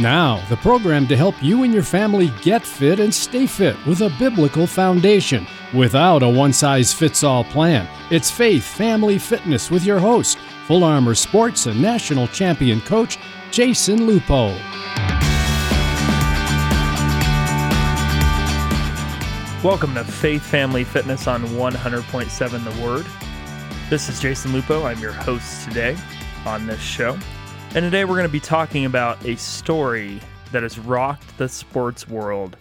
Now, the program to help you and your family get fit and stay fit with a biblical foundation without a one size fits all plan. It's Faith Family Fitness with your host, Full Armor Sports and national champion coach, Jason Lupo. Welcome to Faith Family Fitness on 100.7 The Word. This is Jason Lupo. I'm your host today on this show. And today we're going to be talking about a story that has rocked the sports world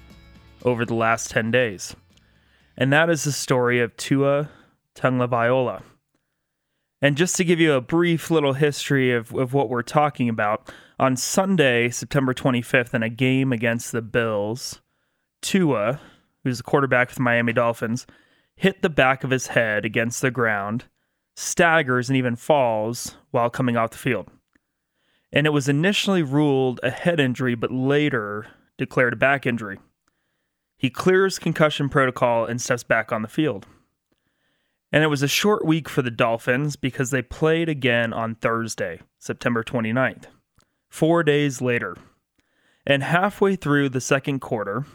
over the last 10 days. And that is the story of Tua Tagovailoa. And just to give you a brief little history of, of what we're talking about, on Sunday, September 25th, in a game against the Bills, Tua, who's the quarterback for the Miami Dolphins, hit the back of his head against the ground, staggers, and even falls while coming off the field and it was initially ruled a head injury but later declared a back injury. He clears concussion protocol and steps back on the field. And it was a short week for the Dolphins because they played again on Thursday, September 29th, four days later. And halfway through the second quarter,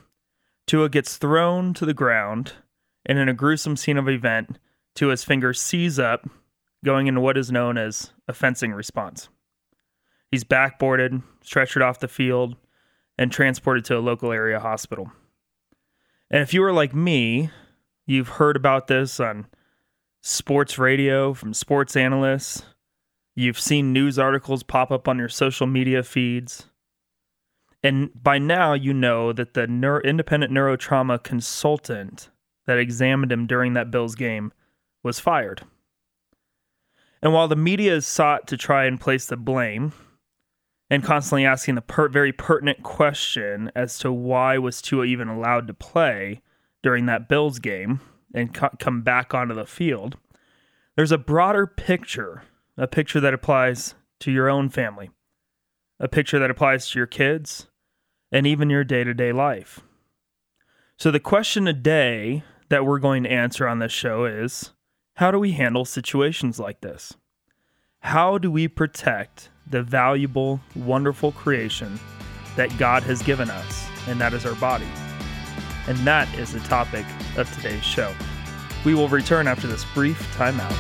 Tua gets thrown to the ground, and in a gruesome scene of event, Tua's finger seize up, going into what is known as a fencing response. He's backboarded, stretchered off the field, and transported to a local area hospital. And if you are like me, you've heard about this on sports radio from sports analysts. You've seen news articles pop up on your social media feeds. And by now, you know that the neuro- independent neurotrauma consultant that examined him during that Bills game was fired. And while the media has sought to try and place the blame and constantly asking the per- very pertinent question as to why was Tua even allowed to play during that Bills game and co- come back onto the field. There's a broader picture, a picture that applies to your own family, a picture that applies to your kids, and even your day to day life. So, the question today that we're going to answer on this show is how do we handle situations like this? How do we protect the valuable, wonderful creation that God has given us, and that is our body. And that is the topic of today's show. We will return after this brief timeout.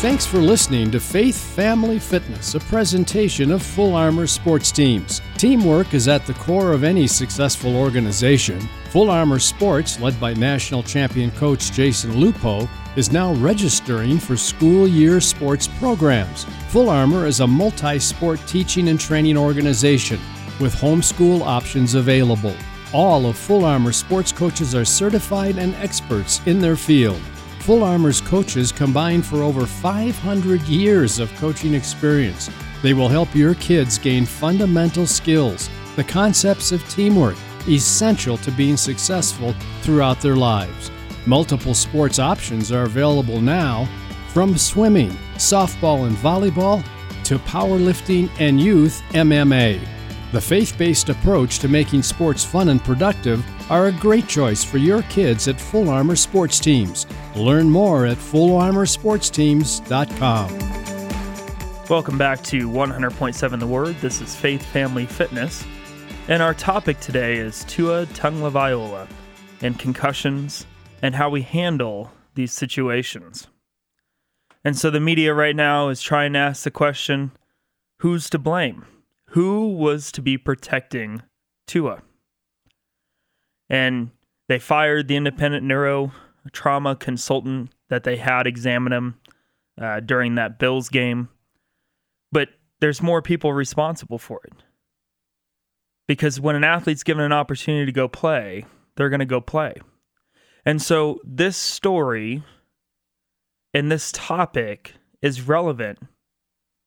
Thanks for listening to Faith Family Fitness, a presentation of Full Armor Sports Teams. Teamwork is at the core of any successful organization. Full Armor Sports, led by national champion coach Jason Lupo, is now registering for school year sports programs. Full Armor is a multi sport teaching and training organization with homeschool options available. All of Full Armor sports coaches are certified and experts in their field. Full Armor's coaches combine for over 500 years of coaching experience. They will help your kids gain fundamental skills, the concepts of teamwork, essential to being successful throughout their lives. Multiple sports options are available now, from swimming, softball, and volleyball to powerlifting and youth MMA. The faith based approach to making sports fun and productive are a great choice for your kids at Full Armor Sports Teams. Learn more at fullarmorsportsteams.com. Welcome back to 100.7 The Word. This is Faith Family Fitness. And our topic today is Tua Tagovailoa and concussions and how we handle these situations. And so the media right now is trying to ask the question who's to blame? Who was to be protecting Tua? And they fired the independent neuro trauma consultant that they had examine him uh, during that Bills game. But there's more people responsible for it. Because when an athlete's given an opportunity to go play, they're going to go play. And so this story and this topic is relevant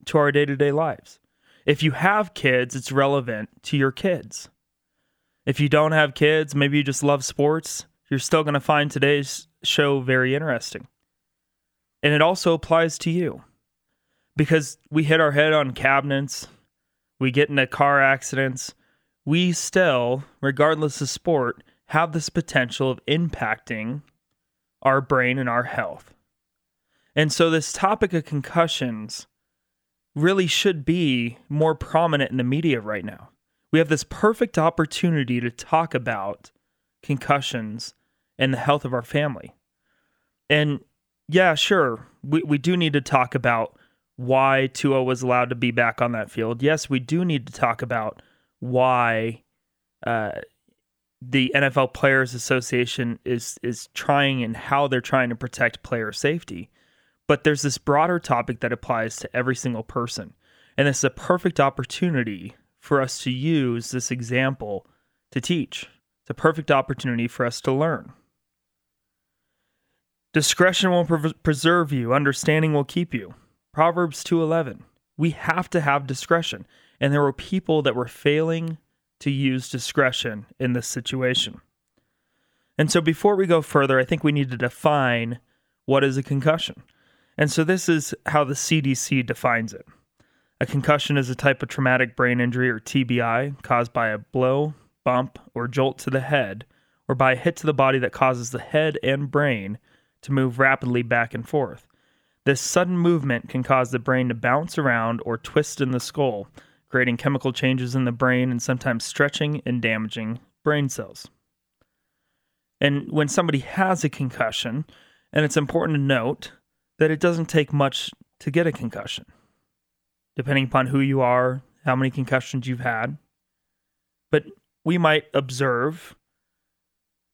to our day to day lives. If you have kids, it's relevant to your kids. If you don't have kids, maybe you just love sports, you're still going to find today's show very interesting. And it also applies to you because we hit our head on cabinets, we get into car accidents, we still, regardless of sport, have this potential of impacting our brain and our health. And so, this topic of concussions really should be more prominent in the media right now. We have this perfect opportunity to talk about concussions and the health of our family. And yeah, sure, we, we do need to talk about why Tua was allowed to be back on that field. Yes, we do need to talk about why uh, the NFL Players Association is is trying and how they're trying to protect player safety. But there's this broader topic that applies to every single person. And this is a perfect opportunity for us to use this example to teach. It's a perfect opportunity for us to learn. Discretion will pre- preserve you, understanding will keep you. Proverbs 2:11. We have to have discretion, and there were people that were failing to use discretion in this situation. And so before we go further, I think we need to define what is a concussion. And so this is how the CDC defines it. A concussion is a type of traumatic brain injury or TBI caused by a blow, bump, or jolt to the head, or by a hit to the body that causes the head and brain to move rapidly back and forth. This sudden movement can cause the brain to bounce around or twist in the skull, creating chemical changes in the brain and sometimes stretching and damaging brain cells. And when somebody has a concussion, and it's important to note that it doesn't take much to get a concussion, depending upon who you are, how many concussions you've had. But we might observe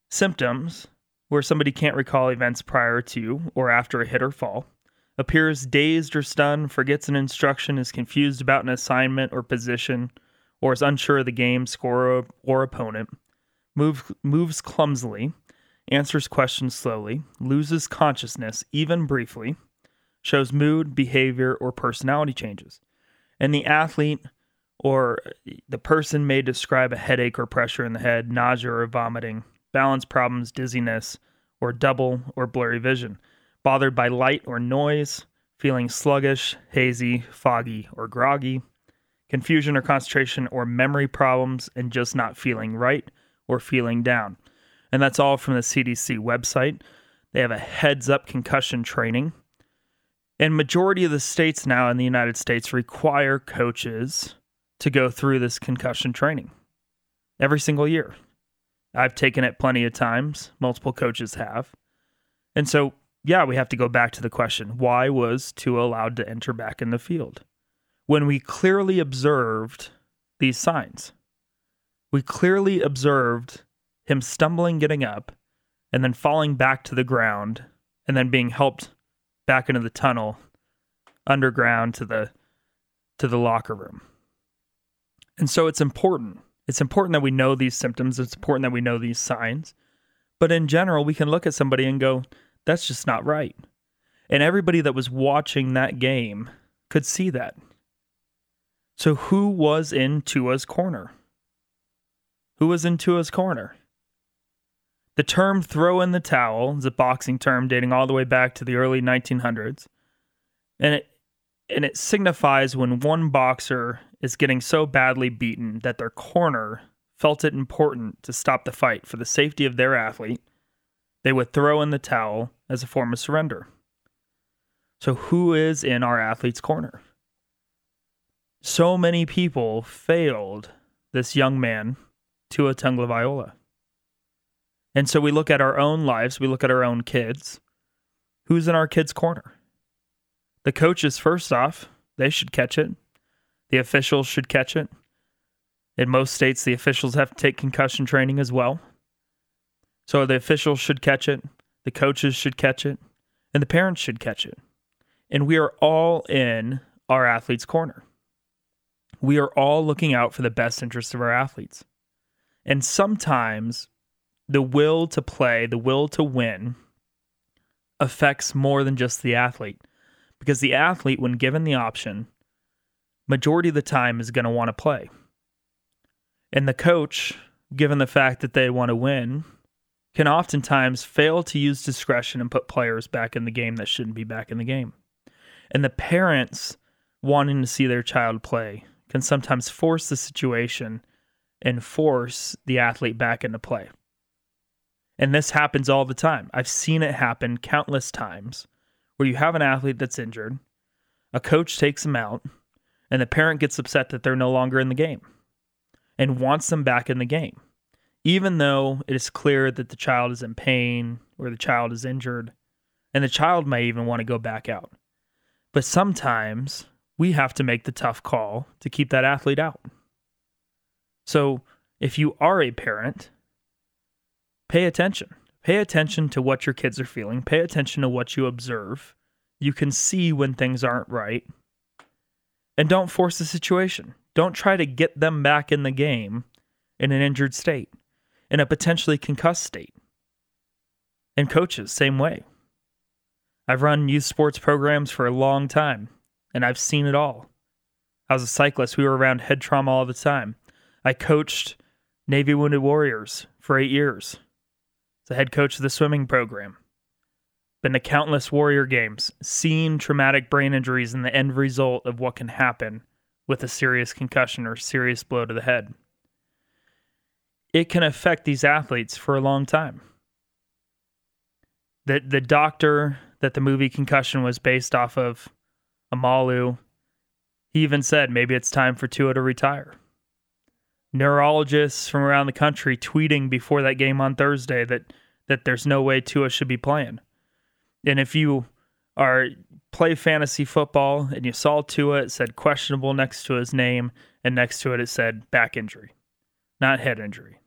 symptoms where somebody can't recall events prior to or after a hit or fall, appears dazed or stunned, forgets an instruction, is confused about an assignment or position, or is unsure of the game, score, or opponent, move, moves clumsily, answers questions slowly, loses consciousness, even briefly, shows mood, behavior, or personality changes. And the athlete or the person may describe a headache or pressure in the head, nausea or vomiting, balance problems, dizziness, or double or blurry vision, bothered by light or noise, feeling sluggish, hazy, foggy, or groggy, confusion or concentration or memory problems, and just not feeling right or feeling down. And that's all from the CDC website. They have a heads up concussion training. And majority of the states now in the United States require coaches to go through this concussion training every single year. I've taken it plenty of times, multiple coaches have. And so, yeah, we have to go back to the question why was Tua allowed to enter back in the field? When we clearly observed these signs, we clearly observed him stumbling getting up and then falling back to the ground and then being helped back into the tunnel underground to the to the locker room. And so it's important. It's important that we know these symptoms, it's important that we know these signs. But in general, we can look at somebody and go, that's just not right. And everybody that was watching that game could see that. So who was in Tua's corner? Who was in Tua's corner? The term throw in the towel is a boxing term dating all the way back to the early 1900s. And it and it signifies when one boxer is getting so badly beaten that their corner felt it important to stop the fight for the safety of their athlete, they would throw in the towel as a form of surrender. So, who is in our athlete's corner? So many people failed this young man, Tua Tagovailoa. And so we look at our own lives, we look at our own kids. Who's in our kids' corner? The coaches, first off, they should catch it. The officials should catch it. In most states, the officials have to take concussion training as well. So the officials should catch it, the coaches should catch it, and the parents should catch it. And we are all in our athletes' corner. We are all looking out for the best interests of our athletes. And sometimes the will to play, the will to win, affects more than just the athlete. Because the athlete, when given the option, majority of the time is going to want to play. And the coach, given the fact that they want to win, can oftentimes fail to use discretion and put players back in the game that shouldn't be back in the game. And the parents wanting to see their child play can sometimes force the situation and force the athlete back into play. And this happens all the time. I've seen it happen countless times where you have an athlete that's injured, a coach takes them out, And the parent gets upset that they're no longer in the game and wants them back in the game, even though it is clear that the child is in pain or the child is injured, and the child may even want to go back out. But sometimes we have to make the tough call to keep that athlete out. So if you are a parent, pay attention. Pay attention to what your kids are feeling. Pay attention to what you observe. You can see when things aren't right. And don't force the situation. Don't try to get them back in the game in an injured state, in a potentially concussed state. And coaches, same way. I've run youth sports programs for a long time, and I've seen it all. I was a cyclist. We were around head trauma all the time. I coached Navy Wounded Warriors for eight years. As a head coach of the swimming program. Been to countless warrior games, seen traumatic brain injuries and the end result of what can happen with a serious concussion or serious blow to the head. It can affect these athletes for a long time. The, the doctor that the movie Concussion was based off of, Omalu, he even said maybe it's time for Tua to retire neurologists from around the country tweeting before that game on Thursday that that there's no way Tua should be playing. And if you are play fantasy football and you saw Tua, it said questionable next to his name, and next to it it said back injury, not head injury.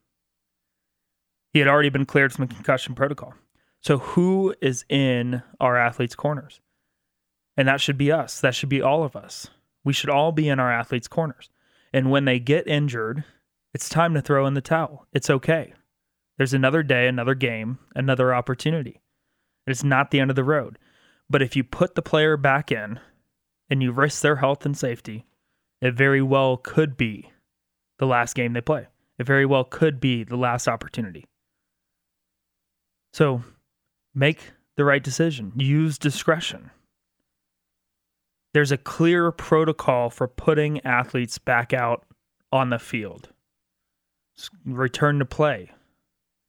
He had already been cleared from the concussion protocol. So who is in our athletes' corners? And that should be us. That should be all of us. We should all be in our athletes' corners. And when they get injured, it's time to throw in the towel. It's okay. There's another day, another game, another opportunity. It's not the end of the road. But if you put the player back in and you risk their health and safety, it very well could be the last game they play. It very well could be the last opportunity. So make the right decision, use discretion there's a clear protocol for putting athletes back out on the field. Return to play.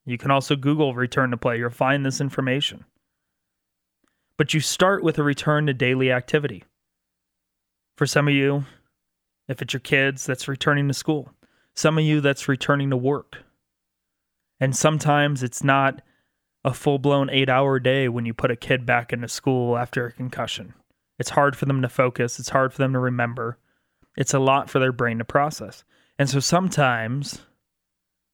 You can also Google return to play. You'll find this information. But you start with a return to daily activity. For some of you, if it's your kids, that's returning to school. Some of you, that's returning to work. And sometimes it's not a full blown eight hour day when you put a kid back into school after a concussion. It's hard for them to focus, it's hard for them to remember. It's a lot for their brain to process. And so sometimes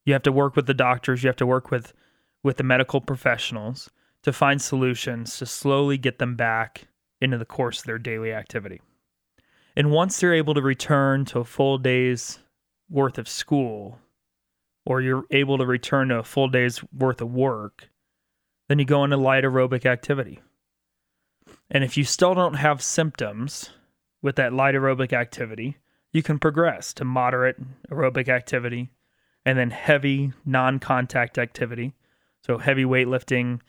you have to work with the doctors, you have to work with with the medical professionals to find solutions to slowly get them back into the course of their daily activity. And once they're able to return to a full day's worth of school, or you're able to return to a full day's worth of work, then you go into light aerobic activity. And if you still don't have symptoms with that light aerobic activity, you can progress to moderate aerobic activity and then heavy non contact activity. So, heavy weightlifting,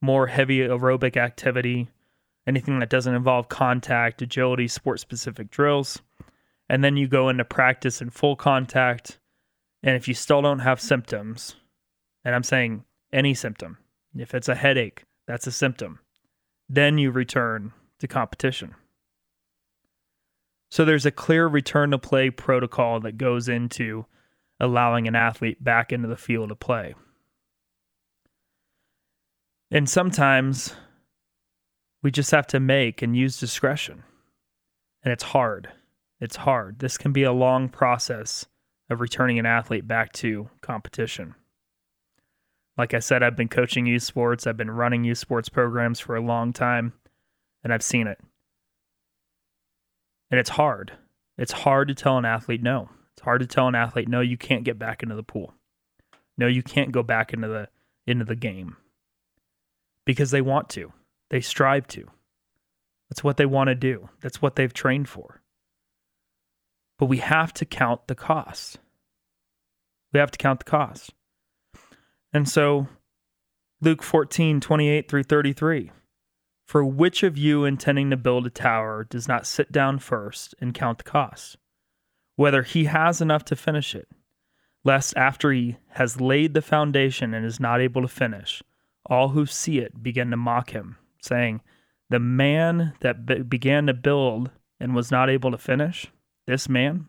more heavy aerobic activity, anything that doesn't involve contact, agility, sport specific drills. And then you go into practice in full contact. And if you still don't have symptoms, and I'm saying any symptom, if it's a headache, that's a symptom. Then you return to competition. So there's a clear return to play protocol that goes into allowing an athlete back into the field to play. And sometimes we just have to make and use discretion. And it's hard. It's hard. This can be a long process of returning an athlete back to competition. Like I said, I've been coaching youth sports, I've been running youth sports programs for a long time, and I've seen it. And it's hard. It's hard to tell an athlete no. It's hard to tell an athlete no, you can't get back into the pool. No, you can't go back into the into the game. Because they want to. They strive to. That's what they want to do. That's what they've trained for. But we have to count the cost. We have to count the cost. And so, Luke 14, 28 through 33. For which of you intending to build a tower does not sit down first and count the cost, whether he has enough to finish it, lest after he has laid the foundation and is not able to finish, all who see it begin to mock him, saying, The man that be- began to build and was not able to finish, this man?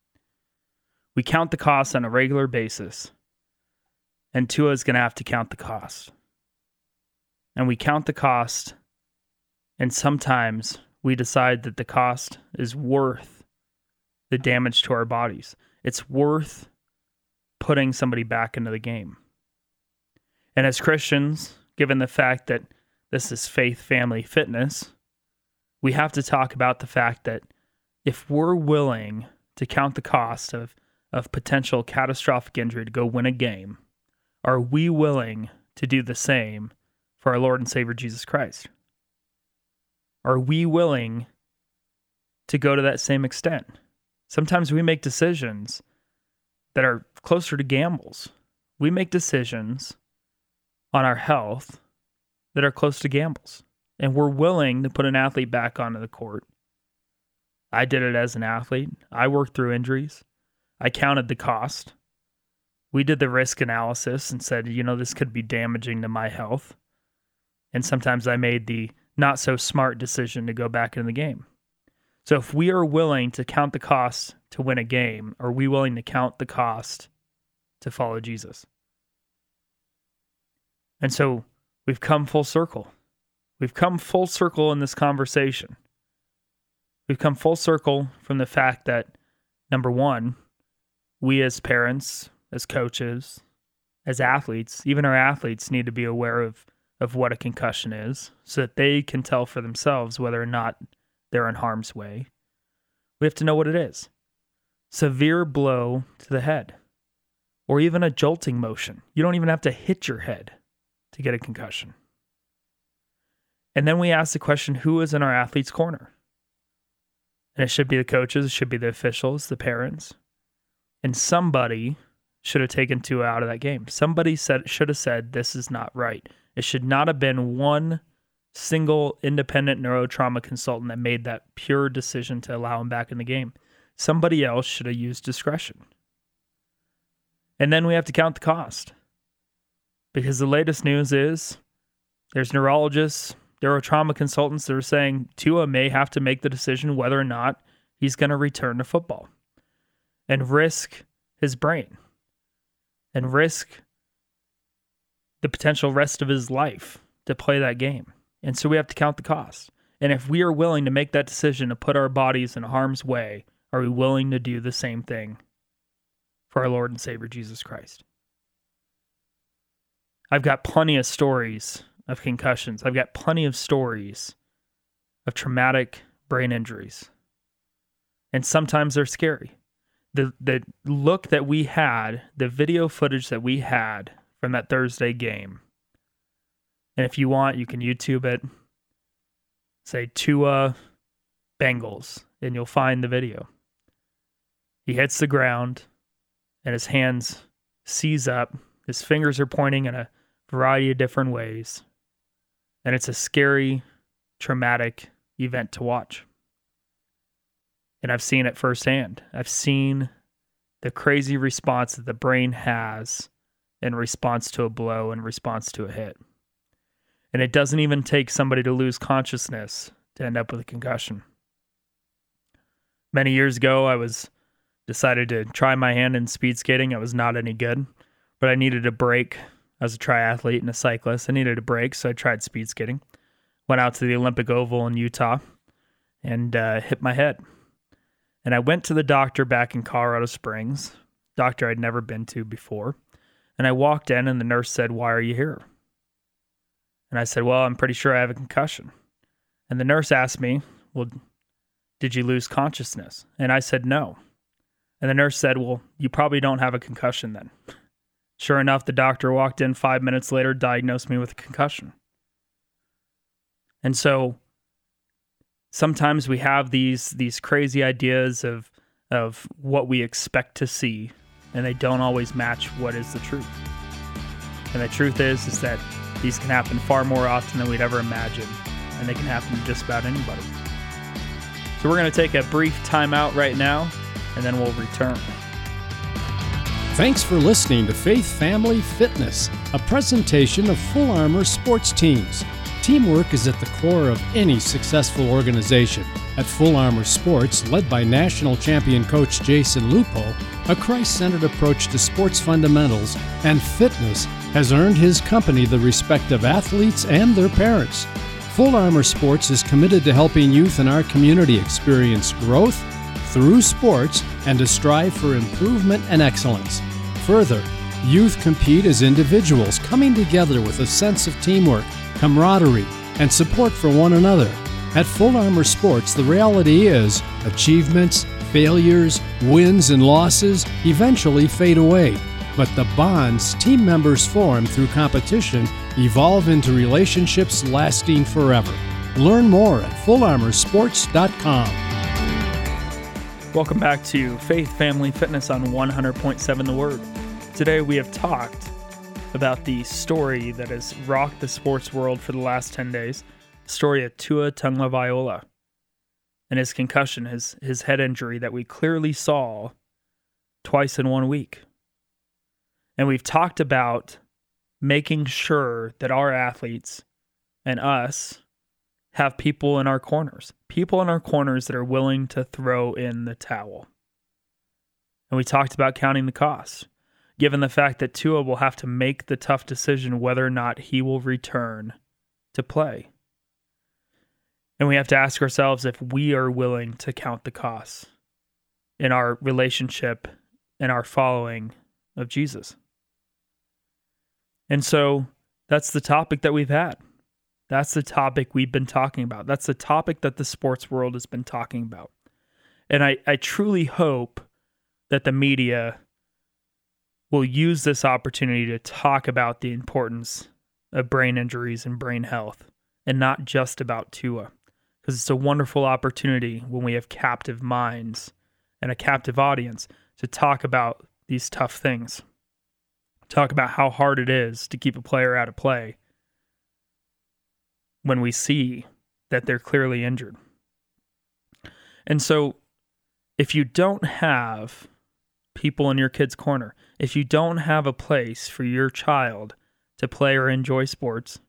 We count the cost on a regular basis, and Tua is going to have to count the cost. And we count the cost, and sometimes we decide that the cost is worth the damage to our bodies. It's worth putting somebody back into the game. And as Christians, given the fact that this is faith, family, fitness, we have to talk about the fact that if we're willing to count the cost of, of potential catastrophic injury to go win a game, are we willing to do the same for our Lord and Savior Jesus Christ? Are we willing to go to that same extent? Sometimes we make decisions that are closer to gambles. We make decisions on our health that are close to gambles. And we're willing to put an athlete back onto the court. I did it as an athlete. I worked through injuries. I counted the cost. We did the risk analysis and said, you know, this could be damaging to my health. And sometimes I made the not so smart decision to go back in the game. So if we are willing to count the cost to win a game, are we willing to count the cost to follow Jesus? And so we've come full circle. We've come full circle in this conversation. We've come full circle from the fact that, number one, we as parents, as coaches, as athletes, even our athletes need to be aware of, of what a concussion is so that they can tell for themselves whether or not they're in harm's way. We have to know what it is severe blow to the head, or even a jolting motion. You don't even have to hit your head to get a concussion. And then we ask the question who is in our athlete's corner? And it should be the coaches, it should be the officials, the parents. And somebody should have taken Tua out of that game. Somebody said should have said this is not right. It should not have been one single independent neurotrauma consultant that made that pure decision to allow him back in the game. Somebody else should have used discretion. And then we have to count the cost because the latest news is there's neurologists, neurotrauma consultants that are saying Tua may have to make the decision whether or not he's going to return to football and risk his brain and risk the potential rest of his life to play that game. And so we have to count the cost. And if we are willing to make that decision to put our bodies in harm's way, are we willing to do the same thing for our Lord and Savior Jesus Christ? I've got plenty of stories of concussions. I've got plenty of stories of traumatic brain injuries. And sometimes they're scary. The the look that we had, the video footage that we had from that Thursday game. And if you want, you can YouTube it. Say Tua Bengals, and you'll find the video. He hits the ground and his hands seize up. His fingers are pointing in a variety of different ways. And it's a scary, traumatic event to watch. And I've seen it firsthand. I've seen the crazy response that the brain has in response to a blow, in response to a hit. And it doesn't even take somebody to lose consciousness to end up with a concussion. Many years ago, I was decided to try my hand in speed skating. I was not any good, but I needed a break as a triathlete and a cyclist. I needed a break, so I tried speed skating. Went out to the Olympic Oval in Utah and uh, hit my head. And I went to the doctor back in Colorado Springs, doctor I'd never been to before. And I walked in, and the nurse said, Why are you here? And I said, Well, I'm pretty sure I have a concussion. And the nurse asked me, Well, did you lose consciousness? And I said, No. And the nurse said, Well, you probably don't have a concussion then. Sure enough, the doctor walked in five minutes later, diagnosed me with a concussion. And so sometimes we have these these crazy ideas of of what we expect to see and they don't always match what is the truth. And the truth is is that these can happen far more often than we'd ever imagine, and they can happen to just about anybody. So we're going to take a brief timeout right now, and then we'll return. Thanks for listening to Faith Family Fitness, a presentation of Full Armor sports teams. Teamwork is at the core of any successful organization. At Full Armor Sports, led by national champion coach Jason Lupo, a Christ centered approach to sports fundamentals and fitness has earned his company the respect of athletes and their parents. Full Armor Sports is committed to helping youth in our community experience growth through sports and to strive for improvement and excellence. Further, youth compete as individuals coming together with a sense of teamwork, camaraderie, and support for one another. At Full Armor Sports, the reality is achievements, failures, wins, and losses eventually fade away. But the bonds team members form through competition evolve into relationships lasting forever. Learn more at fullarmorsports.com. Welcome back to Faith Family Fitness on 100.7 The Word. Today we have talked about the story that has rocked the sports world for the last 10 days story of Tua Tagovailoa and his concussion, his, his head injury that we clearly saw twice in one week. And we've talked about making sure that our athletes and us have people in our corners, people in our corners that are willing to throw in the towel. And we talked about counting the costs, given the fact that Tua will have to make the tough decision whether or not he will return to play. And we have to ask ourselves if we are willing to count the costs in our relationship and our following of Jesus. And so that's the topic that we've had. That's the topic we've been talking about. That's the topic that the sports world has been talking about. And I, I truly hope that the media will use this opportunity to talk about the importance of brain injuries and brain health and not just about Tua. Because it's a wonderful opportunity when we have captive minds and a captive audience to talk about these tough things. Talk about how hard it is to keep a player out of play when we see that they're clearly injured. And so, if you don't have people in your kid's corner, if you don't have a place for your child to play or enjoy sports,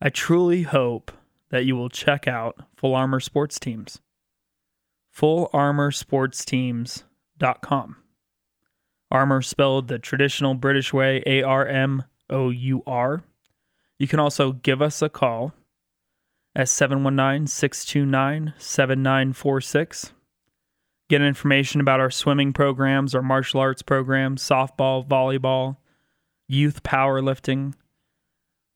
I truly hope that you will check out Full Armor Sports Teams. FullArmorSportsTeams.com. Armor spelled the traditional British way, A R M O U R. You can also give us a call at 719 629 7946. Get information about our swimming programs, our martial arts programs, softball, volleyball, youth powerlifting.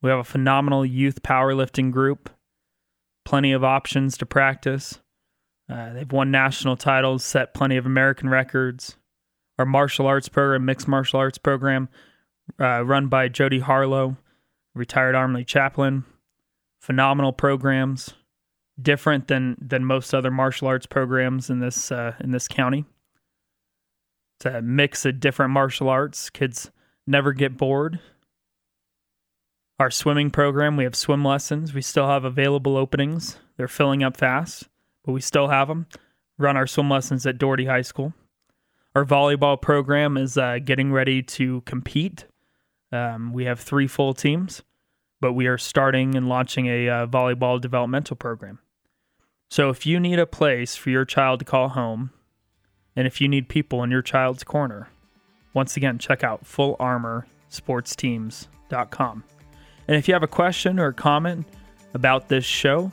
We have a phenomenal youth powerlifting group, plenty of options to practice. Uh, they've won national titles, set plenty of American records. Our martial arts program, mixed martial arts program, uh, run by Jody Harlow retired Army chaplain, phenomenal programs, different than than most other martial arts programs in this uh, in this county. It's a mix of different martial arts. Kids never get bored. Our swimming program, we have swim lessons. We still have available openings. They're filling up fast, but we still have them. Run our swim lessons at Doherty High School. Our volleyball program is uh, getting ready to compete um, we have three full teams, but we are starting and launching a uh, volleyball developmental program. So if you need a place for your child to call home, and if you need people in your child's corner, once again, check out fullarmorsportsteams.com. And if you have a question or a comment about this show,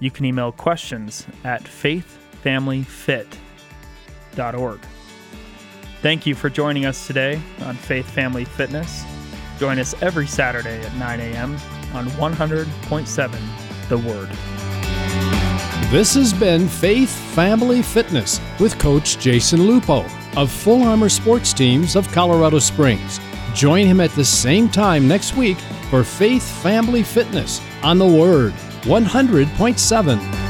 you can email questions at faithfamilyfit.org. Thank you for joining us today on Faith Family Fitness. Join us every Saturday at 9 a.m. on 100.7 The Word. This has been Faith Family Fitness with Coach Jason Lupo of Full Armor Sports Teams of Colorado Springs. Join him at the same time next week for Faith Family Fitness on The Word 100.7.